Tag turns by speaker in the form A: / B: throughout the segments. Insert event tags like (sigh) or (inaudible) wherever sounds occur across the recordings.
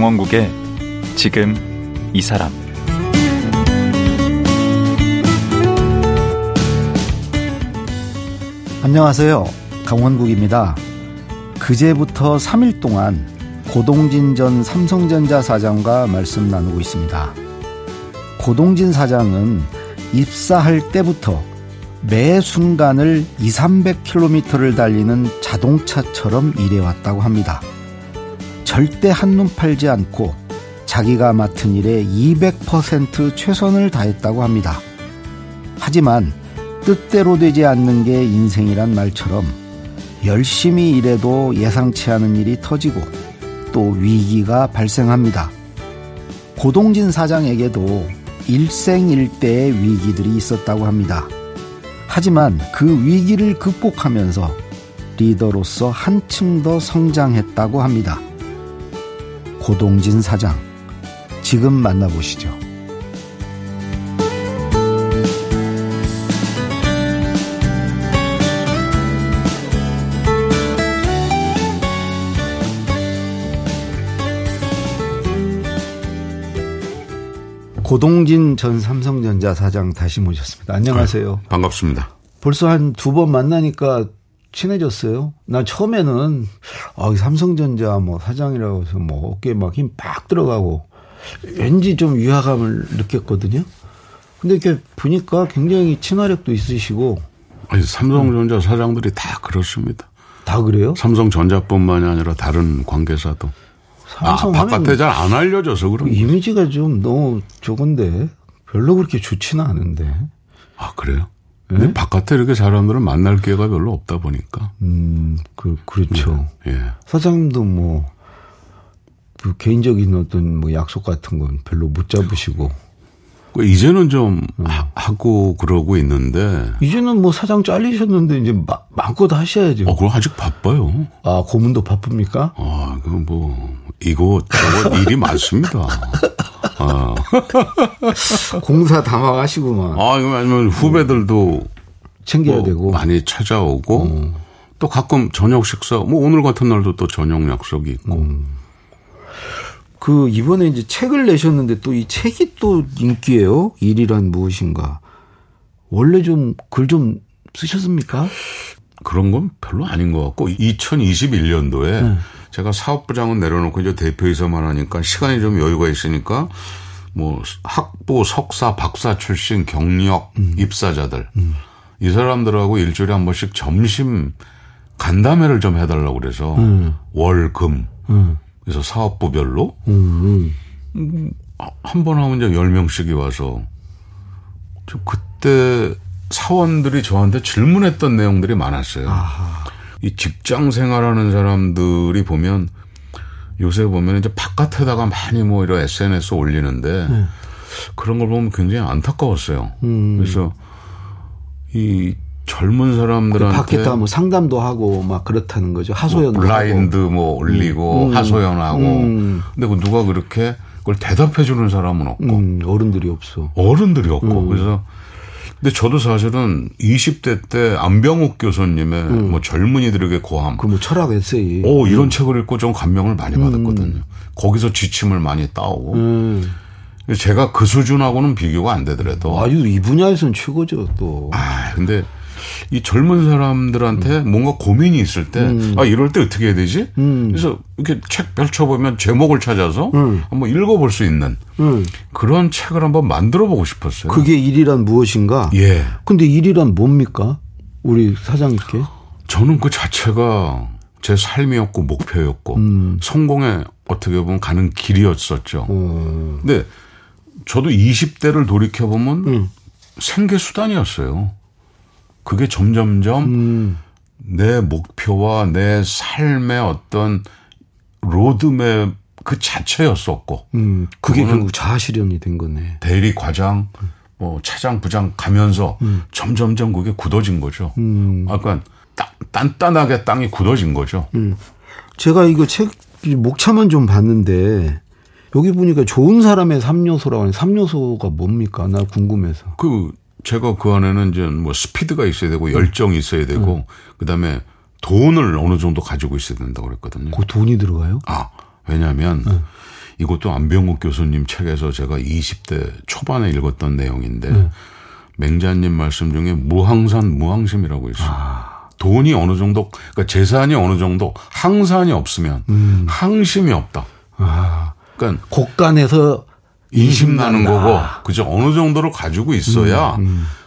A: 강원국의 지금 이 사람
B: 안녕하세요. 강원국입니다. 그제부터 3일 동안 고동진 전 삼성전자 사장과 말씀 나누고 있습니다. 고동진 사장은 입사할 때부터 매 순간을 2, 300km를 달리는 자동차처럼 일해왔다고 합니다. 절대 한눈 팔지 않고 자기가 맡은 일에 200% 최선을 다했다고 합니다. 하지만 뜻대로 되지 않는 게 인생이란 말처럼 열심히 일해도 예상치 않은 일이 터지고 또 위기가 발생합니다. 고동진 사장에게도 일생일대의 위기들이 있었다고 합니다. 하지만 그 위기를 극복하면서 리더로서 한층 더 성장했다고 합니다. 고동진 사장, 지금 만나보시죠. 고동진 전 삼성전자 사장 다시 모셨습니다. 안녕하세요.
C: 아, 반갑습니다.
B: 벌써 한 두 번 만나니까 친해졌어요. 나 처음에는 아, 삼성전자 뭐 사장이라고 해서 뭐 어깨에 막 힘 빡 들어가고 왠지 좀 위화감을 느꼈거든요. 근데 이렇게 보니까 굉장히 친화력도 있으시고
C: 아니, 삼성전자 음. 사장들이 다 그렇습니다.
B: 다 그래요?
C: 삼성전자뿐만이 아니라 다른 관계사도. 아, 바깥에 잘 안 알려져서 그런
B: 이미지가 좀 너무 적은데 별로 그렇게 좋지는 않은데.
C: 아 그래요? 네? 근데 바깥에 이렇게 사람들을 만날 기회가 별로 없다 보니까.
B: 음, 그 그렇죠.
C: 예. 예.
B: 사장님도 뭐. 그 개인적인 어떤 뭐 약속 같은 건 별로 못 잡으시고.
C: 그 이제는 좀 음. 하고 그러고 있는데.
B: 이제는 뭐 사장 잘리셨는데 이제 마, 마음껏 하셔야죠.
C: 어, 그럼 아직 바빠요.
B: 아, 고문도 바쁩니까?
C: 아, 그 뭐, 이거, 저거 일이 많습니다. (laughs) 아.
B: 공사 담아가시구만.
C: 아, 이거 아니면 후배들도
B: 챙겨야
C: 뭐
B: 되고.
C: 많이 찾아오고. 음. 또 가끔 저녁 식사, 뭐 오늘 같은 날도 또 저녁 약속이 있고. 음.
B: 그 이번에 이제 책을 내셨는데 또 이 책이 또 인기예요. 일이란 무엇인가. 원래 좀 글좀 좀 쓰셨습니까?
C: 그런 건 별로 아닌 것 같고 2021년도에 네. 제가 사업부장은 내려놓고 이제 대표이사만 하니까 시간이 좀 여유가 있으니까 뭐 학부, 석사, 박사 출신 경력 음. 입사자들 음. 이 사람들하고 일주일에 한 번씩 점심 간담회를 좀 해달라고 그래서 음. 월금 음. 그래서 사업부별로 음. 한번 하면 이제 10명씩이 와서 저 그때 사원들이 저한테 질문했던 내용들이 많았어요. 아하. 이 직장 생활하는 사람들이 보면 요새 보면 이제 바깥에다가 많이 뭐 이런 SNS 올리는데 네. 그런 걸 보면 굉장히 안타까웠어요. 음. 그래서 이 젊은 사람들한테
B: 그 밖에다 뭐 상담도 하고 막 그렇다는 거죠. 하소연
C: 뭐 블라인드 하고. 뭐 올리고 음. 하소연하고. 음. 근데 그 누가 그렇게 그걸 대답해 주는 사람은 없고 음.
B: 어른들이 없어.
C: 어른들이 없고 음. 그래서 근데 저도 사실은 20대 때 안병욱 교수님의 음. 뭐 젊은이들에게 고함.
B: 그 뭐 철학 에세이.
C: 오, 이런 음. 책을 읽고 좀 감명을 많이 받았거든요. 거기서 지침을 많이 따오고. 제가 그 수준하고는 비교가 안 되더라도.
B: 아유, 이 분야에서는 최고죠, 또.
C: 아, 근데 이 젊은 사람들한테 음. 뭔가 고민이 있을 때, 음. 아, 이럴 때 어떻게 해야 되지? 음. 그래서 이렇게 책 펼쳐보면 제목을 찾아서 음. 한번 읽어볼 수 있는 음. 그런 책을 한번 만들어 보고 싶었어요.
B: 그게 일이란 무엇인가?
C: 예.
B: 근데 일이란 뭡니까? 우리 사장님께?
C: 저는 그 자체가 제 삶이었고 목표였고 음. 성공에 어떻게 보면 가는 길이었었죠. 어. 근데 저도 20대를 돌이켜 보면 생계 수단이었어요. 그게 점점점 음. 내 목표와 내 삶의 어떤 로드맵 그 자체였었고.
B: 음, 그게 결국 자아실현이 된 거네.
C: 대리 과장, 뭐 차장, 부장 가면서 음. 점점점 그게 굳어진 거죠. 음. 약간 단단하게 땅이 굳어진 거죠. 음.
B: 제가 이거 책 목차만 좀 봤는데 여기 보니까 좋은 사람의 3요소라고 하는 3요소가 뭡니까? 나 궁금해서.
C: 그 제가 그 안에는 이제 뭐 스피드가 있어야 되고 열정이 있어야 되고 음. 그다음에 돈을 어느 정도 가지고 있어야 된다고 그랬거든요.
B: 그 돈이 들어가요?
C: 아 왜냐하면 음. 이것도 안병욱 교수님 책에서 제가 20대 초반에 읽었던 내용인데 맹자님 말씀 중에 무항산 무항심이라고 있어요. 돈이 어느 정도 그러니까 재산이 어느 정도 항산이 없으면 항심이 없다.
B: 아,
C: 그러니까
B: 곡간에서
C: 인심 나는
B: 난다.
C: 거고 그죠 어느 정도를 가지고 있어야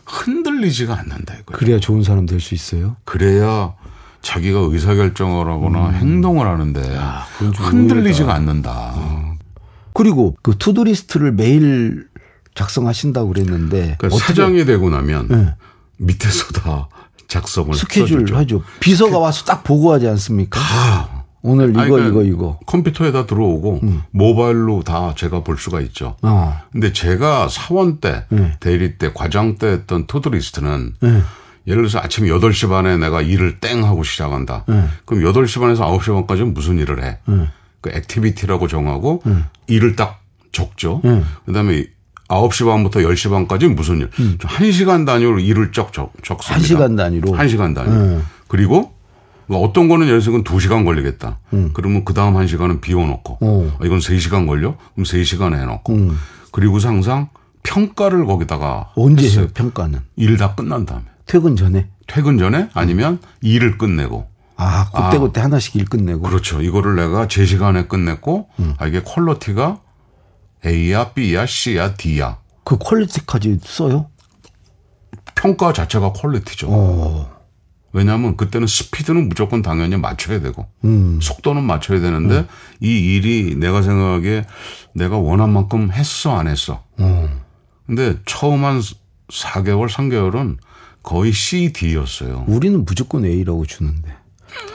C: 흔들리지가 않는다 이거예요.
B: 그래야 좋은 사람 될 수 있어요.
C: 그래야 자기가 의사결정을 하거나 행동을 하는데
B: 좀
C: 흔들리지가 않는다.
B: 그리고 그 to-do list를 매일 작성하신다고 그랬는데
C: 그러니까 사장이 되고 나면
B: 네.
C: 밑에서 다 작성을
B: 스케줄
C: 써주죠.
B: 하죠. 비서가 와서 딱 보고하지 않습니까?
C: 다
B: 오늘 이거
C: 그러니까
B: 이거 이거.
C: 컴퓨터에다 들어오고 모바일로 다 제가 볼 수가 있죠.
B: 어.
C: 근데 제가 사원 때,
B: 네.
C: 대리 때, 과장 때 했던 to-do list는
B: 네.
C: 예를 들어서 아침 8시 반에 내가 일을 땡 하고 시작한다.
B: 네.
C: 그럼 8시 반에서 9시 반까지는 무슨 일을 해? 그 activity라고 정하고 일을 딱 적죠.
B: 네.
C: 그다음에 9시 반부터 10시 반까지 무슨 일? 좀 1시간 단위로 일을 적, 적, 적습니다.
B: 한 시간 단위로.
C: 1시간 단위.
B: 네.
C: 그리고 뭐 어떤 거는 예를 들어서 2시간 걸리겠다. 그러면 그 다음 1시간은 비워놓고.
B: 어.
C: 아, 이건 3시간 걸려? 그럼 3시간 해놓고. 그리고서 항상 평가를 거기다가
B: 언제
C: 했어요.
B: 해요 평가는?
C: 일 다 끝난 다음에.
B: 퇴근 전에.
C: 퇴근 전에 아니면 일을 끝내고.
B: 아 그때 그때 하나씩 일 끝내고.
C: 그렇죠. 이거를 내가 제 시간에 끝냈고, 아, 이게 퀄러티가 A야, B야, C야, D야.
B: 그 퀄리티까지 써요?
C: 평가 자체가 퀄리티죠.
B: 어.
C: 왜냐하면 그때는 스피드는 무조건 당연히 맞춰야 되고
B: 음.
C: 속도는 맞춰야 되는데 이 일이 내가 생각하기에 내가 원한 만큼 했어 안 했어.
B: 어.
C: 근데 처음 한 4개월 3개월은 거의 C, D였어요.
B: 우리는 무조건 A라고 주는데.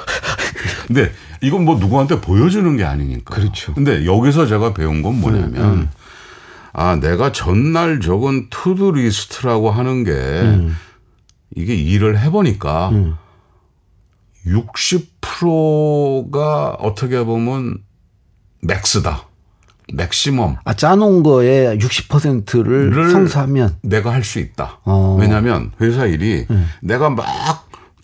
B: (laughs)
C: 근데 이건 뭐 누구한테 보여주는 게 아니니까.
B: 그렇죠.
C: 근데 여기서 제가 배운 건 뭐냐면 아 내가 전날 적은 투두 리스트라고 하는 게 이게 일을 해보니까 60%가 어떻게 보면 맥스다. 맥시멈.
B: 아 짜놓은 거에 60%를
C: 를
B: 성사하면
C: 내가 할 수 있다.
B: 어.
C: 왜냐하면 회사 일이 내가 막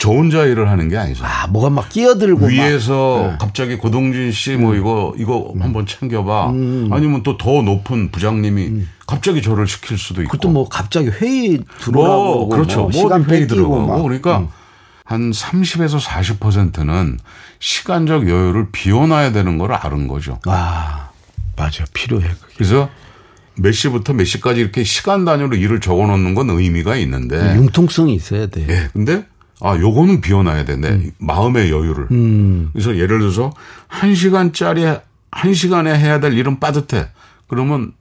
C: 저 혼자 일을 하는 게 아니잖아.
B: 아 뭐가 막 끼어들고 막.
C: 위에서 갑자기 고동진 씨뭐 이거 이거 한번 챙겨봐. 아니면 또 더 높은 부장님이 갑자기 저를 시킬 수도 있고.
B: 그것도 뭐 갑자기 회의 들어오고
C: 뭐 그렇죠.
B: 뭐 시간
C: 뭐 회의 들어가고
B: 막. 음.
C: 그러니까 한 30에서 40%는 시간적 여유를 비워놔야 되는 걸 아는 거죠.
B: 아 맞아 필요해 그게.
C: 그래서 몇 시부터 몇 시까지 이렇게 시간 단위로 일을 적어 놓는 건 의미가 있는데
B: 융통성이 있어야 돼.
C: 예. 근데 아, 요거는 비워놔야 돼. 내 마음의 여유를.
B: 음.
C: 그래서 예를 들어서 한 시간짜리 한 시간에 해야 될 일은 빠듯해. 그러면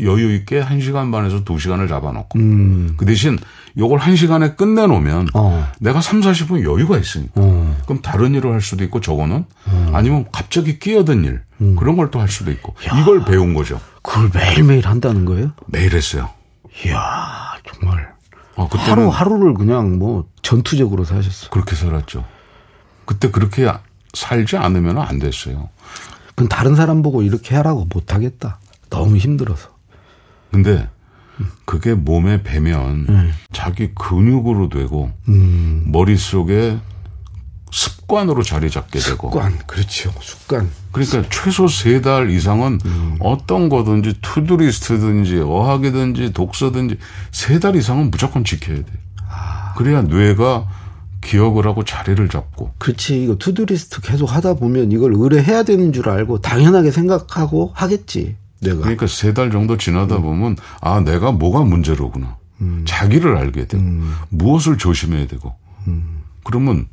C: 여유 있게 한 시간 반에서 두 시간을 잡아놓고. 그 대신 요걸 한 시간에 끝내놓으면
B: 음. 어.
C: 내가 3, 40분 여유가 있으니까.
B: 어.
C: 그럼 다른 일을 할 수도 있고 저거는 아니면 갑자기 끼어든 일
B: 음.
C: 그런 걸 또 할 수도 있고 이걸 배운 거죠.
B: 그걸 매일매일 한다는 거예요?
C: 매일 했어요.
B: 이야 정말
C: 아, 그때는
B: 하루 하루를 그냥 뭐 전투적으로 사셨어.
C: 그렇게 살았죠. 그때 그렇게 살지 않으면 안 됐어요.
B: 그건 다른 사람 보고 이렇게 하라고 못 하겠다. 너무 힘들어서.
C: 근데 그게 몸에 배면 자기 근육으로 되고
B: 음.
C: 머릿속에 습관으로 자리 잡게 되고.
B: 습관 그렇죠. 습관.
C: 그러니까 최소 세 달 이상은 어떤 거든지 to-do list든지 어학이든지 독서든지 세 달 이상은 무조건 지켜야 돼. 그래야 뇌가 기억을 하고 자리를 잡고.
B: 그렇지. 이거 to-do list 계속 하다 보면 이걸 으레 해야 되는 줄 알고 당연하게 생각하고 하겠지 내가.
C: 그러니까 세 달 정도 지나다 보면 아 내가 뭐가 문제로구나. 자기를 알게 되고 무엇을 조심해야 되고. 그러면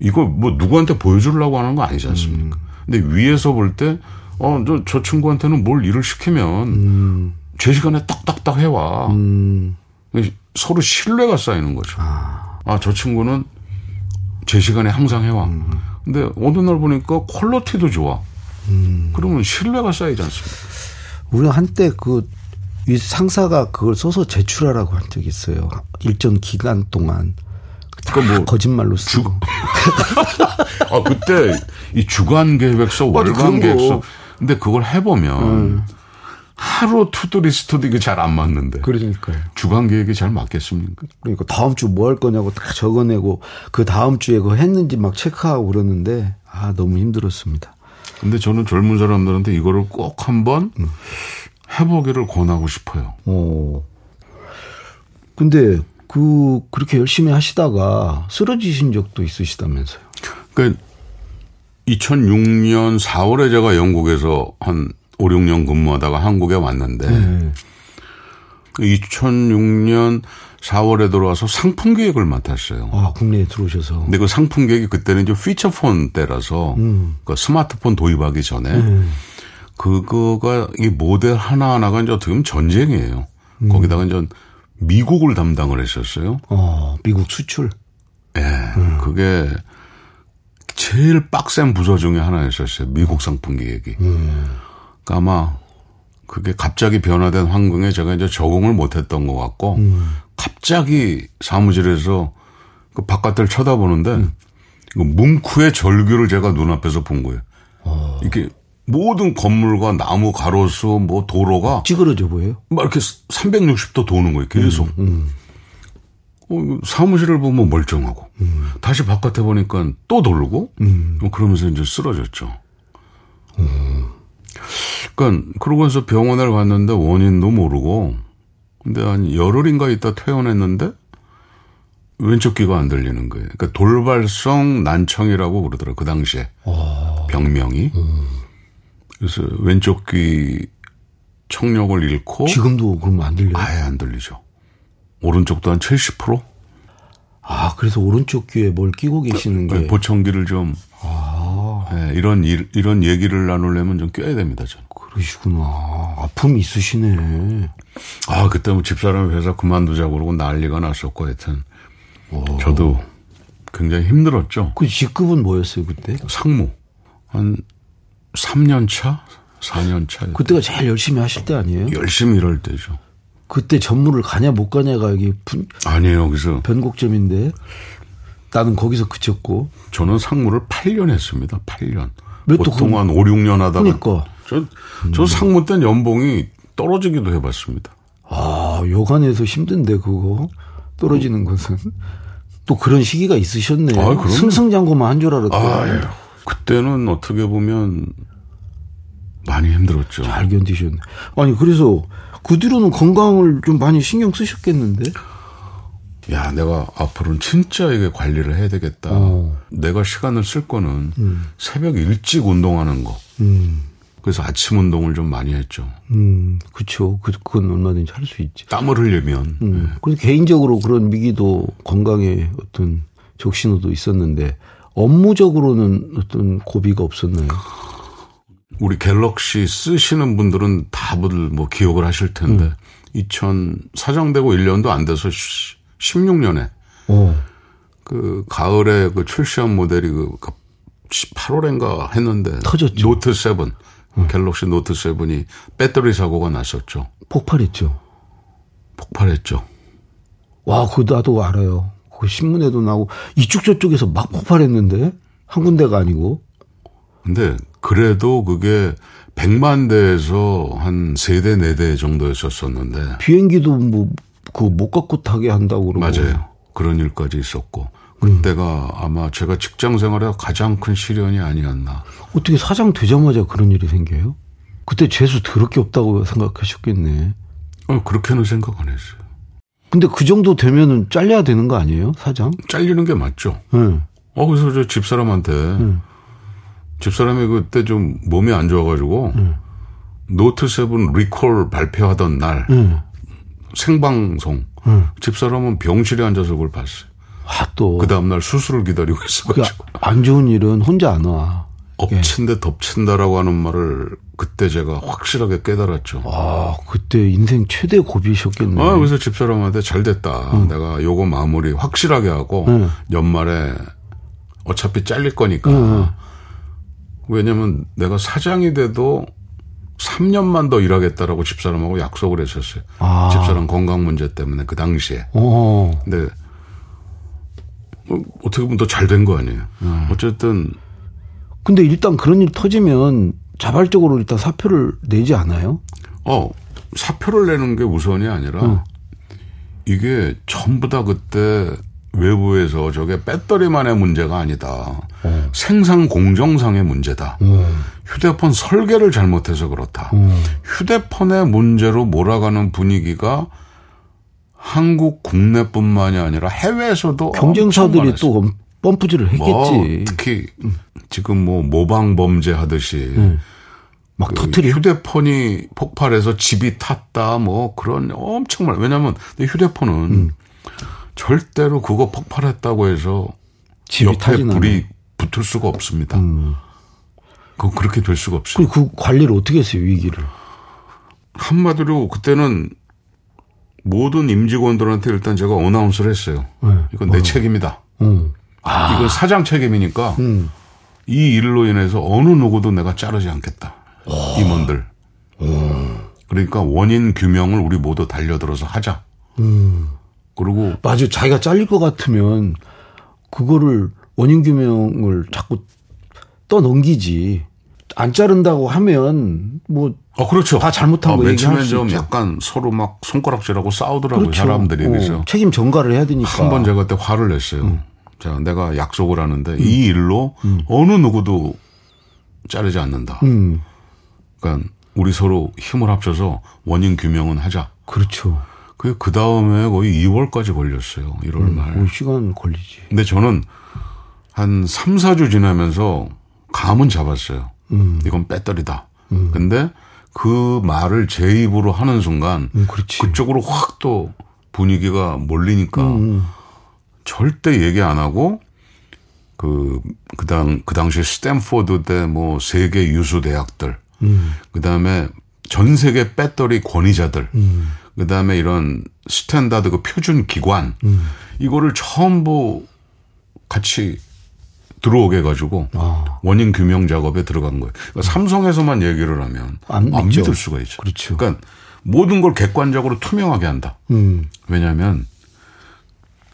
C: 이거 뭐 누구한테 보여주려고 하는 거 아니지 않습니까? 근데 위에서 볼 때 어 저 저 친구한테는 뭘 일을 시키면 제 시간에 딱딱딱 해와
B: 음.
C: 서로 신뢰가 쌓이는 거죠. 아저 친구는 제 시간에 항상 해와. 근데 어느 날 보니까 퀄러티도 좋아. 그러면 신뢰가 쌓이지 않습니까?
B: 우리가 한때 그, 이 상사가 그걸 써서 제출하라고 한 적이 있어요. 일정 기간 동안.
C: 다뭐
B: 거짓말로 쓰고. (laughs)
C: 아, 그때 이 주간 계획서, 월간. 계획서. 근데 그걸 해보면 하루 투두리스트도 이게 잘 안 맞는데.
B: 그러니까요.
C: 주간 계획이 잘 맞겠습니까?
B: 그러니까 다음 주 뭐 할 거냐고 다 적어내고 그 다음 주에 그거 했는지 막 체크하고 그러는데 아 너무 힘들었습니다.
C: 근데 저는 젊은 사람들한테 이거를 꼭 한번 해보기를 권하고 싶어요.
B: 어. 근데 그 그렇게 열심히 하시다가 쓰러지신 적도 있으시다면서요?
C: 그러니까 2006년 4월에 제가 영국에서 한 5, 6년 근무하다가 한국에 왔는데
B: 네.
C: 2006년 4월에 들어와서 상품 기획을 맡았어요.
B: 아 국내에 들어오셔서.
C: 근데 그 상품 계획이 그때는 이제 피처폰 때라서
B: 음.
C: 그 스마트폰 도입하기 전에
B: 네.
C: 그거가 이 모델 하나하나가 이제 어떻게 보면 전쟁이에요.
B: 음.
C: 거기다가 이제 미국을 담당을 했었어요.
B: 어 미국 수출.
C: 예. 그게 제일 빡센 부서 중에 하나였었어요. 미국 상품 기획이. 그러니까 아마 그게 갑자기 변화된 환경에 제가 이제 적응을 못 했던 것 같고 갑자기 사무실에서 그 바깥을 쳐다보는데 그 뭉크의 절규를 제가 눈앞에서 본 거예요. 이게 모든 건물과 나무 가로수 뭐 도로가
B: 찌그러져 보여요?
C: 막 이렇게 360도 도는 거예요. 계속. 어, 사무실을 보면 멀쩡하고 다시 바깥에 보니까 또 돌고 어, 그러면서 이제 쓰러졌죠. 그러니까 그러고 나서 병원을 갔는데 원인도 모르고 근데 한 열흘인가 있다 퇴원했는데 왼쪽 귀가 안 들리는 거예요. 그러니까 돌발성 난청이라고 그러더라고요. 그 당시에 병명이. 그래서 왼쪽 귀 청력을 잃고
B: 지금도 그러면 안 들려요?
C: 아예 안 들리죠. 오른쪽도 한 70%?
B: 아 그래서 오른쪽 귀에 뭘 끼고 계시는 게.
C: 보청기를 좀 예, 이런 일, 이런 얘기를 나누려면 좀 껴야 됩니다. 저는.
B: 그러시구나. 아픔이 있으시네.
C: 아 그때 뭐 집사람이 회사 그만두자고 그러고 난리가 났었고 하여튼 저도 굉장히 힘들었죠.
B: 그 직급은 뭐였어요 그때?
C: 상무 한 3년 차, 4년 차
B: 그때가 제일 열심히 하실 때 아니에요?
C: 열심히 일할 때죠.
B: 그때 전무를 가냐 못 가냐가 이게 분-
C: 아니에요. 그래서
B: 변곡점인데 나는 거기서 그쳤고
C: 저는 상무를 8년 했습니다. 8년.
B: 왜또
C: 보통
B: 그-
C: 한 5, 6년 하다가
B: 그러니까
C: 저, 저 상무 때 연봉이 떨어지기도 해봤습니다.
B: 아 여간에서 힘든데 그거 떨어지는 것은 또 그런 시기가 있으셨네.
C: 아.
B: 승승장구만 한 줄 알았더니
C: 아유, 그때는 어떻게 보면 많이 힘들었죠.
B: 잘 견디셨네. 아니 그래서 그 뒤로는 건강을 좀 많이 신경 쓰셨겠는데?
C: 야, 내가 앞으로는 진짜 이게 관리를 해야 되겠다.
B: 어.
C: 내가 시간을 쓸 거는 새벽 일찍 운동하는 거.
B: 음,
C: 그래서 아침 운동을 좀 많이 했죠.
B: 음, 그쵸. 그, 그건 얼마든지 할 수 있지.
C: 땀을 흘리면.
B: 음. 그래서 개인적으로 그런 미기도 건강에 어떤 적신호도 있었는데 업무적으로는 어떤 고비가 없었나요?
C: 우리 갤럭시 쓰시는 분들은 다들 뭐 기억을 하실 텐데 2000 사장되고 1년도 안 돼서 16년에
B: 어,
C: 그 가을에 그 출시한 모델이 그 8월인가 했는데
B: 터졌죠.
C: 노트 7 갤럭시 노트 7이 배터리 사고가 났었죠.
B: 폭발했죠.
C: 폭발했죠.
B: 와, 그거 나도 알아요. 그 신문에도 나오고 이쪽 저쪽에서 막 폭발했는데 한 군데가 아니고
C: 근데 그래도 그게 100만 대에서 한 3대 4대 정도였었었는데
B: 비행기도 뭐 그 못 갖고 타게 한다고 그러고
C: 맞아요. 그런 일까지 있었고 그때가 아마 제가 직장 생활에 가장 큰 시련이 아니었나.
B: 어떻게 사장 되자마자 그런 일이 생겨요? 그때 재수 더럽게 없다고 생각하셨겠네.
C: 어, 그렇게는 생각 안 했어요.
B: 근데 그 정도 되면은 잘려야 되는 거 아니에요, 사장?
C: 잘리는 게 맞죠.
B: 응.
C: 어, 그래서 저 집사람한테 집사람이 그때 좀 몸이 안 좋아가지고 노트 7 리콜 발표하던 날
B: 응.
C: 생방송 집사람은 병실에 앉아서 그걸 봤어요.
B: 아, 또.
C: 그 다음날 수술을 기다리고
B: 그
C: 있어가지고
B: 안 좋은 일은 혼자 안 와.
C: 엎친 데 덮친다라고 하는 말을 그때 제가 확실하게 깨달았죠.
B: 아, 그때 인생 최대 고비셨겠네.
C: 아, 그래서 집사람한테 잘 됐다. 내가 요거 마무리 확실하게 하고
B: 응.
C: 연말에 어차피 잘릴 거니까. 왜냐면 내가 사장이 돼도 3년만 더 일하겠다라고 집사람하고 약속을 했었어요.
B: 아.
C: 집사람 건강 문제 때문에 그 당시에.
B: 어.
C: 근데 뭐 어떻게 보면 더 잘 된 거 아니에요. 어쨌든
B: 근데 일단 그런 일 터지면 자발적으로 일단 사표를 내지 않아요?
C: 어 사표를 내는 게 우선이 아니라 이게 전부 다 그때 외부에서 저게 배터리만의 문제가 아니다.
B: 어.
C: 생산 공정상의 문제다.
B: 어.
C: 휴대폰 설계를 잘못해서 그렇다.
B: 어.
C: 휴대폰의 문제로 몰아가는 분위기가 한국 국내뿐만이 아니라 해외에서도
B: 경쟁사들이. 또 펌프질을 했겠지.
C: 뭐 특히 지금 뭐 모방 범죄 하듯이 막그
B: 터트려.
C: 휴대폰이 폭발해서 집이 탔다 뭐 그런 엄청. 왜냐하면 근데 휴대폰은
B: 음.
C: 절대로 그거 폭발했다고 해서
B: 집이
C: 옆에
B: 않아.
C: 불이 붙을 수가 없습니다. 그건 그렇게 될 수가 없어요.
B: 그 관리를 어떻게 했어요, 위기를?
C: 한마디로 그때는 모든 임직원들한테 일단 제가 어나운스를 했어요.
B: 네.
C: 이건 내 책임이다.
B: 어.
C: 이건 사장 책임이니까
B: 음.
C: 이 일로 인해서 어느 누구도 내가 자르지 않겠다. 임원들. 그러니까 원인 규명을 우리 모두 달려들어서 하자.
B: 음.
C: 그리고
B: 맞아. 자기가 잘릴 것 같으면 그거를 원인 규명을 자꾸 떠넘기지. 안 자른다고 하면 뭐
C: 어 그렇죠.
B: 다 잘못한
C: 어, 거맨
B: 얘기할 수
C: 좀
B: 있죠.
C: 약간 서로 막 손가락질하고 싸우더라고요
B: 그렇죠.
C: 사람들이
B: 어,
C: 그래서
B: 책임 전가를 해야 되니까.
C: 한 번 제가 그때 화를 냈어요.
B: 음.
C: 자, 내가 약속을 하는데 이 일로 어느 누구도 자르지 않는다.
B: 음.
C: 그러니까 우리 서로 힘을 합쳐서 원인 규명은 하자.
B: 그렇죠.
C: 그, 그 다음에 거의 2월까지 걸렸어요. 1월 말.
B: 뭐 시간 걸리지.
C: 근데 저는 한 3, 4주 지나면서 감은 잡았어요.
B: 음.
C: 이건 배터리다. 근데 그 말을 제 입으로 하는 순간
B: 음.
C: 그쪽으로 확 또 분위기가 몰리니까
B: 음.
C: 절대 얘기 안 하고 그, 그 당, 그 당시 스탠포드 대 뭐 세계 유수 대학들,
B: 음.
C: 그 다음에 전 세계 배터리 권위자들,
B: 음.
C: 그 다음에 이런 스탠다드 그 표준 기관,
B: 음.
C: 이거를 전부 같이 들어오게 해가지고
B: 아.
C: 원인 규명 작업에 들어간 거예요. 그러니까 삼성에서만 얘기를 하면
B: 안
C: 안. 믿을 수가 있죠.
B: 그렇죠.
C: 그러니까 모든 걸 객관적으로 투명하게 한다.
B: 음.
C: 왜냐하면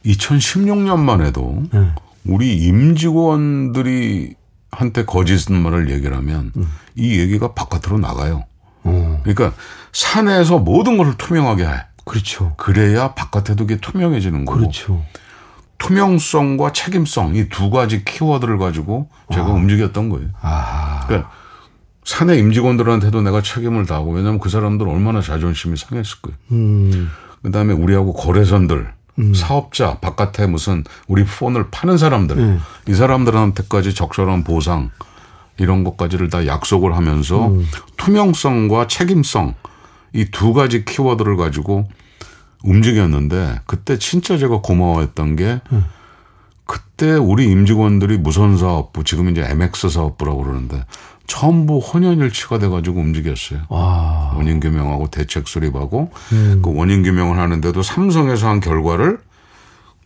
C: 2016년만 해도
B: 네.
C: 우리 임직원들이 한테 거짓말을 얘기를 하면
B: 음.
C: 이 얘기가 바깥으로 나가요.
B: 어.
C: 그러니까 사내에서 모든 것을 투명하게 해.
B: 그렇죠.
C: 그래야 바깥에도 그게 투명해지는 거고.
B: 그렇죠.
C: 투명성과 책임성 이 두 가지 키워드를 가지고 제가 움직였던 거예요.
B: 아.
C: 그러니까 사내 임직원들한테도 내가 책임을 다하고 왜냐하면 그 사람들 얼마나 자존심이 상했을 거예요.
B: 음.
C: 그다음에 우리하고 거래선들, 사업자, 바깥에 무슨 우리 폰을 파는 사람들,
B: 네.
C: 이 사람들한테까지 적절한 보상 이런 것까지를 다 약속을 하면서
B: 음.
C: 투명성과 책임성 이 두 가지 키워드를 가지고 움직였는데 그때 진짜 제가 고마워했던 게 그때 우리 임직원들이 무선 사업부 지금 이제 MX 사업부라고 그러는데 전부 혼연일치가 돼가지고 움직였어요.
B: 아.
C: 원인 규명하고 대책 수립하고 그 원인 규명을 하는데도 삼성에서 한 결과를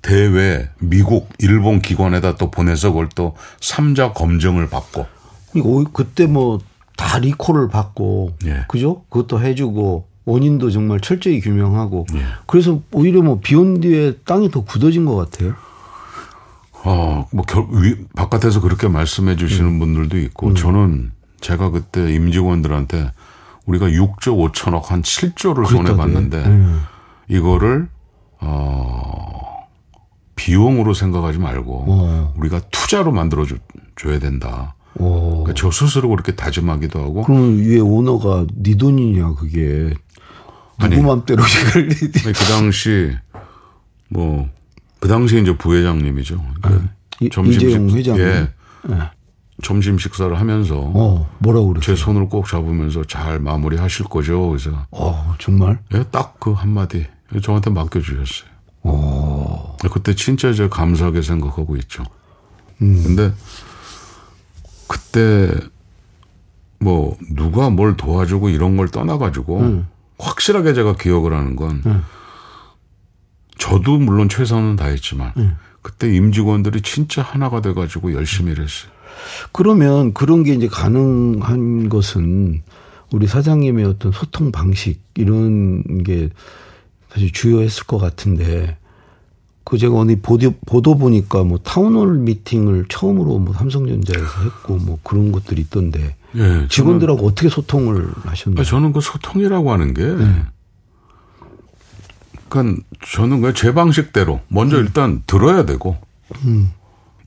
C: 대외 미국 일본 기관에다 또 보내서 그걸 또 삼자 검증을 받고
B: 오- 그때 뭐 다 리콜을 받고
C: 예.
B: 그죠? 그것도 해주고 원인도 정말 철저히 규명하고
C: 예.
B: 그래서 오히려 뭐 비온 뒤에 땅이 더 굳어진 것 같아요.
C: 어, 뭐, 결, 위, 바깥에서 그렇게 말씀해 주시는
B: 음.
C: 분들도 있고, 저는 제가 그때 임직원들한테 우리가 6조 5천억 한 7조를 손해 봤는데,
B: 음.
C: 이거를, 어, 비용으로 생각하지 말고,
B: 어.
C: 우리가 투자로 만들어 줘, 줘야 된다.
B: 오.
C: 그러니까 저 스스로 그렇게 다짐하기도 하고,
B: 그러면 위에 오너가 네 돈이냐 그게 누구. 맘대로 이걸
C: 그 당시, 뭐, 그 당시 이제 부회장님이죠. 그러니까
B: 이-
C: 점심
B: 이재용
C: 식-
B: 회장님.
C: 예. 점심 식사를 하면서
B: 어 뭐라고 그랬어요?
C: 제 손을 꼭 잡으면서 잘 마무리 하실 거죠. 그래서
B: 어 정말?
C: 예, 딱 그 한마디 저한테 맡겨 주셨어요.
B: 어
C: 그때 진짜 제가 감사하게 생각하고 있죠.
B: 음.
C: 근데 그때 뭐 누가 뭘 도와주고 이런 걸 떠나 가지고
B: 음.
C: 확실하게 제가 기억을 하는 건 저도 물론 최선은 다했지만
B: 음.
C: 그때 임직원들이 진짜 하나가 돼가지고 열심히 일했어요.
B: 그러면 그런 게 이제 가능한 것은 우리 사장님의 어떤 소통 방식 이런 게 사실 주요했을 것 같은데 그 제가 어디 보도, 보도 보니까 뭐 town hall meeting을 처음으로 뭐 삼성전자에서 했고 뭐 그런 것들이 있던데
C: 예, 저는-
B: 직원들하고 어떻게 소통을 하셨나요?
C: 아니, 저는 그 소통이라고 하는 게, 그러니까 저는 그제 방식대로 먼저 일단 들어야 되고,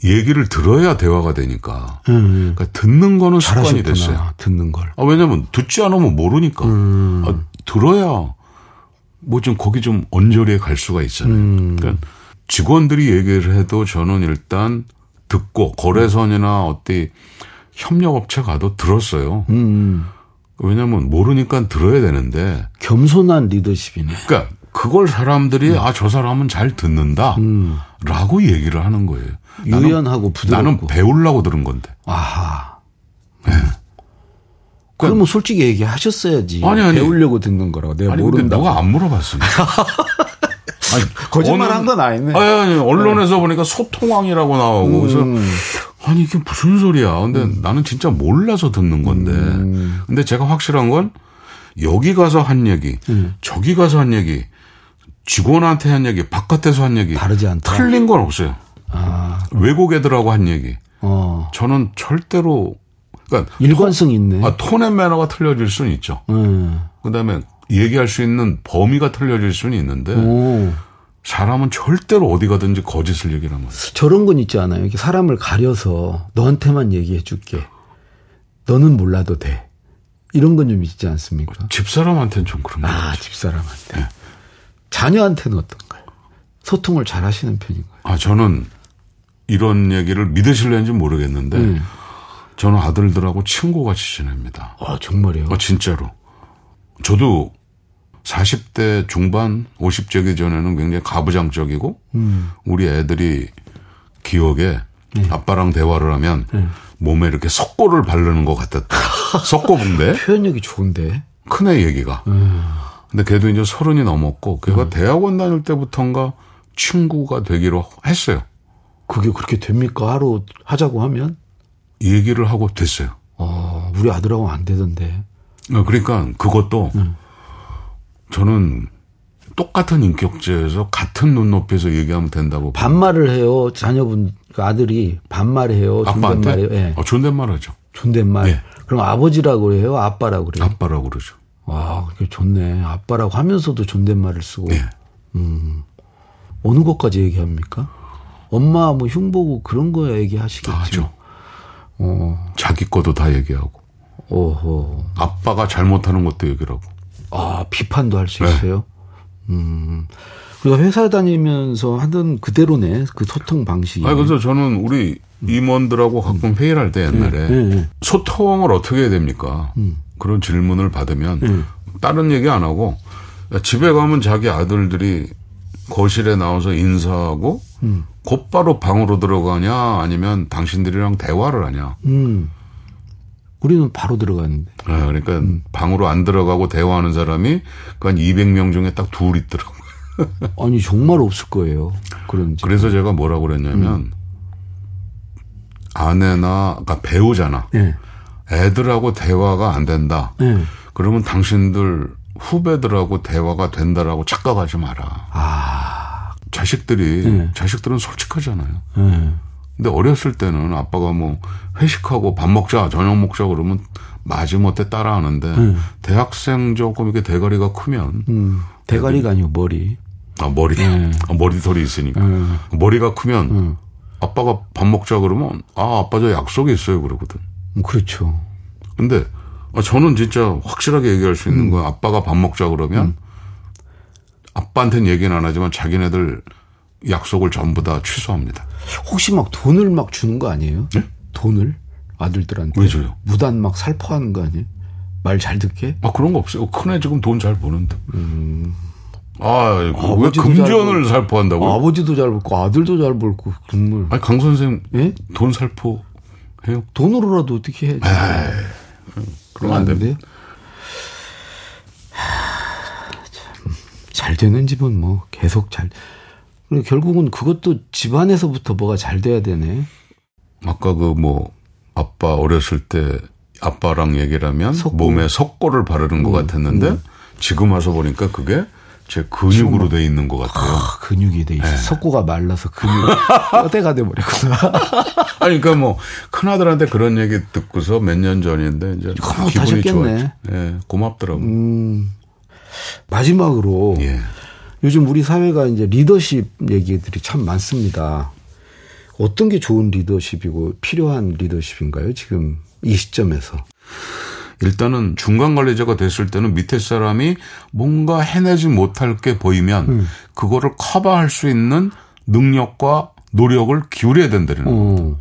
C: 얘기를 들어야 대화가 되니까.
B: 음.
C: 그러니까 듣는 거는 습관이
B: 잘하셨구나.
C: 됐어요.
B: 듣는 걸.
C: 아, 왜냐면 듣지 않으면 모르니까.
B: 음.
C: 아, 들어야 뭐 좀 거기 좀 언저리에 갈 수가 있잖아요.
B: 음.
C: 그러니까 직원들이 얘기를 해도 저는 일단 듣고 거래선이나 어디 협력업체 가도 들었어요.
B: 음.
C: 왜냐면 모르니까 들어야 되는데
B: 겸손한 리더십이네.
C: 그러니까 그걸 사람들이
B: 음.
C: 아저 사람은 잘 듣는다 라고 얘기를 하는 거예요.
B: 유연하고 부드럽고.
C: 나는 배우려고 들은 건데.
B: 아하. 그러면 솔직히 얘기하셨어야지.
C: 아니, 아니.
B: 배우려고 듣는 거라고. 내가
C: 아니
B: 모른다고.
C: 누가 안 물어봤으니까. (laughs) 아니,
B: 거짓말 한 건 아니네.
C: 아니, 아니, 언론에서 보니까 소통왕이라고 나오고, 그래서, 아니, 이게 무슨 소리야. 근데 나는 진짜 몰라서 듣는 건데. 근데 제가 확실한 건, 여기 가서 한 얘기, 저기 가서 한 얘기, 직원한테 한 얘기, 바깥에서 한 얘기.
B: 다르지 않다.
C: 틀린 건 없어요.
B: 아,
C: 외국 애들하고 한 얘기.
B: 어.
C: 저는 절대로, 그러니까,
B: 일관성 있네.
C: 아, 톤의 매너가 틀려질 수는 있죠.
B: 음.
C: 그 다음에 얘기할 수 있는 범위가 틀려질 수는 있는데,
B: 오.
C: 사람은 절대로 어디 가든지 거짓을 얘기를 하면
B: 저런 건 있지 않아요? 이렇게 사람을 가려서 너한테만 얘기해 줄게. 너는 몰라도 돼. 이런 건 좀 있지 않습니까?
C: 집사람한테는 좀 그런 거
B: 아. 집사람한테. 자녀한테는 어떤가요? 소통을 잘 하시는 편인가요?
C: 아, 저는 이런 얘기를 믿으실는지 모르겠는데
B: 음.
C: 저는 아들들하고 친구같이 지냅니다.
B: 아, 정말이요?
C: 아, 진짜로. 저도 40대 중반, 50대기 전에는 굉장히 가부장적이고
B: 음.
C: 우리 애들이 기억에
B: 네.
C: 아빠랑 대화를 하면 몸에 이렇게 석고를 바르는 것 같았다. (laughs) 석고붕대.
B: 표현력이 좋은데.
C: 큰애 얘기가.
B: 음.
C: 근데 걔도 이제 서른이 넘었고, 걔가 대학원 다닐 때부터인가 친구가 되기로 했어요.
B: 그게 그렇게 됩니까? 하루 하자고 하면?
C: 이 얘기를 하고 됐어요.
B: 어, 우리 아들하고 안 되던데.
C: 어, 그러니까 그것도
B: 음.
C: 저는 똑같은 인격체에서 같은 눈높이에서 얘기하면 된다고.
B: 반말을 해요. 자녀분, 그 아들이 반말해요. 존댓말해요. 예.
C: 어, 존댓말 하죠.
B: 존댓말.
C: 예.
B: 그럼 아버지라고 해요? 아빠라고 그래요?
C: 아빠라고 그러죠.
B: 와, 그게 좋네. 아빠라고 하면서도 존댓말을 쓰고.
C: 예.
B: 어느 것까지 얘기합니까? 엄마 뭐 흉보고 그런 거야 얘기하시겠지.
C: 다 하죠.
B: 어,
C: 자기 것도 다 얘기하고.
B: 오호.
C: 아빠가 잘못하는 것도 얘기를 하고.
B: 아, 비판도 할수
C: 네.
B: 있어요? 음. 그리고 회사 다니면서 하던 그대로네. 그 소통 방식이.
C: 아니, 그래서 저는 우리 임원들하고 가끔 회의를 할 때 옛날에
B: 예, 예.
C: 소통을 어떻게 해야 됩니까?
B: 음.
C: 그런 질문을 받으면 다른 얘기 안 하고 집에 가면 자기 아들들이 거실에 나와서 인사하고
B: 음.
C: 곧바로 방으로 들어가냐 아니면 당신들이랑 대화를 하냐.
B: 음. 우리는 바로 들어갔는데.
C: 아, 그러니까
B: 음.
C: 방으로 안 들어가고 대화하는 사람이 그한 200명 중에 딱 둘 있더라고요. (laughs)
B: 아니, 정말 없을 거예요. 그런 집.
C: 그래서 제가 뭐라고 그랬냐면
B: 음.
C: 아내나 그러니까 배우잖아.
B: 예.
C: 애들하고 대화가 안 된다.
B: 예.
C: 그러면 당신들 후배들하고 대화가 된다라고 착각하지 마라.
B: 아,
C: 자식들이
B: 네.
C: 자식들은 솔직하잖아요.
B: 예.
C: 근데 어렸을 때는 아빠가 뭐 회식하고 밥 먹자 저녁 먹자 그러면 마지못해 따라하는데 대학생 조금 이렇게 대가리가 크면
B: 음. 대가리가 아니고 머리.
C: 아 머리
B: 네.
C: 아, 머리털이 있으니까
B: 음.
C: 머리가 크면
B: 음.
C: 아빠가 밥 먹자 그러면 아 아빠 저 약속이 있어요 그러거든.
B: 음, 그렇죠.
C: 근데 아, 저는 진짜 확실하게 얘기할 수 있는 건 아빠가 밥 먹자 그러면 아빠한테는 얘기는 안 하지만 자기네들 약속을 전부 다 취소합니다.
B: 혹시 막 돈을 막 주는 거 아니에요? 돈을? 아들들한테.
C: 왜 줘요?
B: 무단 막 살포하는 거 아니에요? 말 잘 듣게?
C: 아 그런 거 없어요. 큰애 지금 돈 잘 버는데. 아, 왜 금전을
B: 잘
C: 살포한다고?
B: 아버지도 잘 벌고 아들도 잘 벌고 정말
C: 아니 강 선생
B: 예?
C: 돈 살포 해요?
B: 돈으로라도 어떻게 해?
C: 그럼 안 됩니다.
B: 잘 되는 집은 뭐 계속 잘. 그리고 결국은 그것도 집안에서부터 뭐가 잘 돼야 되네.
C: 아까 그 뭐 아빠 어렸을 때 아빠랑 얘기를 하면
B: 석고.
C: 몸에 석고를 바르는 것 같았는데 지금 와서 보니까 그게 제 근육으로 돼 있는 것 같아요.
B: 아, 근육이 돼 있어. 석고가 말라서 근육 뼈대가 돼 버렸구나.
C: 아니 그러니까 뭐 큰아들한테 그런 얘기 듣고서 몇 년 전인데 이제
B: 너무
C: 기분이. 좋았죠. 예, 고맙더라고.
B: 음. 마지막으로
C: 예.
B: 요즘 우리 사회가 이제 리더십 얘기들이 참 많습니다. 어떤 게 좋은 리더십이고 필요한 리더십인가요? 지금 이 시점에서.
C: 일단은 중간 관리자가 됐을 때는 밑에 사람이 뭔가 해내지 못할 게 보이면 음. 그거를 커버할 수 있는 능력과 노력을 기울여야 된다는 거거든.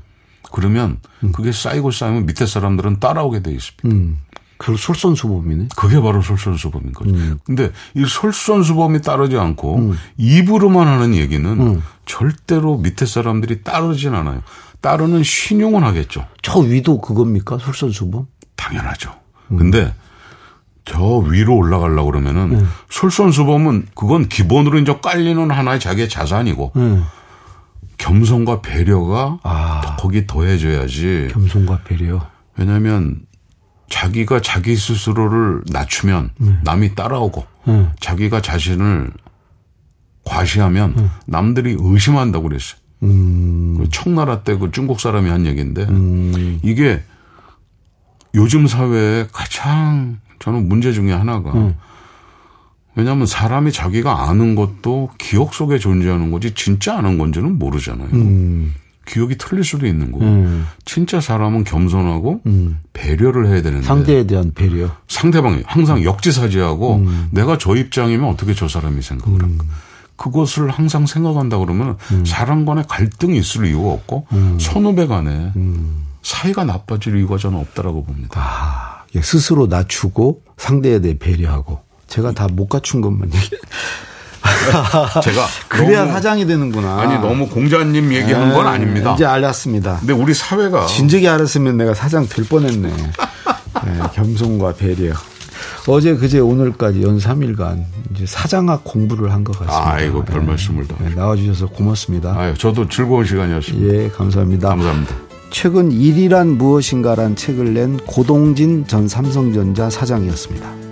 C: 그러면 음. 그게 쌓이고 쌓이면 밑에 사람들은 따라오게 돼 있습니다. 음.
B: 그 솔선수범이네.
C: 그게 바로 솔선수범인 거죠. 음. 근데 이 솔선수범이 따르지 않고 음. 입으로만 하는 얘기는 음. 절대로 밑에 사람들이 따르진 않아요. 따르는 신용은 하겠죠.
B: 저 위도 그겁니까? 솔선수범?
C: 당연하죠. 음. 근데 저 위로 올라가려고 그러면은 음. 솔선수범은 그건 기본으로 이제 깔리는 하나의 자기의 자산이고 음. 겸손과 배려가 아. 거기 더해져야지.
B: 겸손과 배려.
C: 왜냐하면 자기가 자기 스스로를 낮추면 음. 남이 따라오고 음. 자기가 자신을 과시하면 음. 남들이 의심한다고 그랬어요. 음. 그 청나라 때 그 중국 사람이 한 얘기인데 음. 이게 요즘 사회에 가장 저는 문제 중에 하나가 음. 왜냐하면 사람이 자기가 아는 것도 기억 속에 존재하는 거지 진짜 아는 건지는 모르잖아요. 음. 기억이 틀릴 수도 있는 거고. 음. 진짜 사람은 겸손하고 음. 배려를 해야 되는데
B: 상대에 대한 배려.
C: 상대방이 항상 역지사지하고 음. 내가 저 입장이면 어떻게 저 사람이 생각을 할까. 음. 그것을 항상 생각한다 그러면 음. 사람 간에 갈등이 있을 이유가 없고 음. 선후배 간에 사이가 나빠질 이유가 저는 없다라고 봅니다.
B: 아, 예, 스스로 낮추고 상대에 대해 배려하고 제가 다 못 갖춘 것만 얘기. (laughs)
C: 제가 (laughs)
B: 그래야 너무, 사장이 되는구나.
C: 아니 너무 공자님 얘기한 건 네, 아닙니다.
B: 이제 알았습니다.
C: 근데 우리 사회가
B: 진즉에 알았으면 내가 사장 될 뻔했네. 네, 겸손과 배려. 어제 그제 오늘까지 연 3일간 이제 사장학 공부를 한 것 같습니다.
C: 아이고 별 네. 말씀을 더. 네,
B: 나와주셔서 고맙습니다.
C: 아유, 저도 즐거운 시간이었습니다.
B: 예, 감사합니다.
C: 감사합니다.
B: 최근 일이란 무엇인가란 책을 낸 고동진 전 삼성전자 사장이었습니다.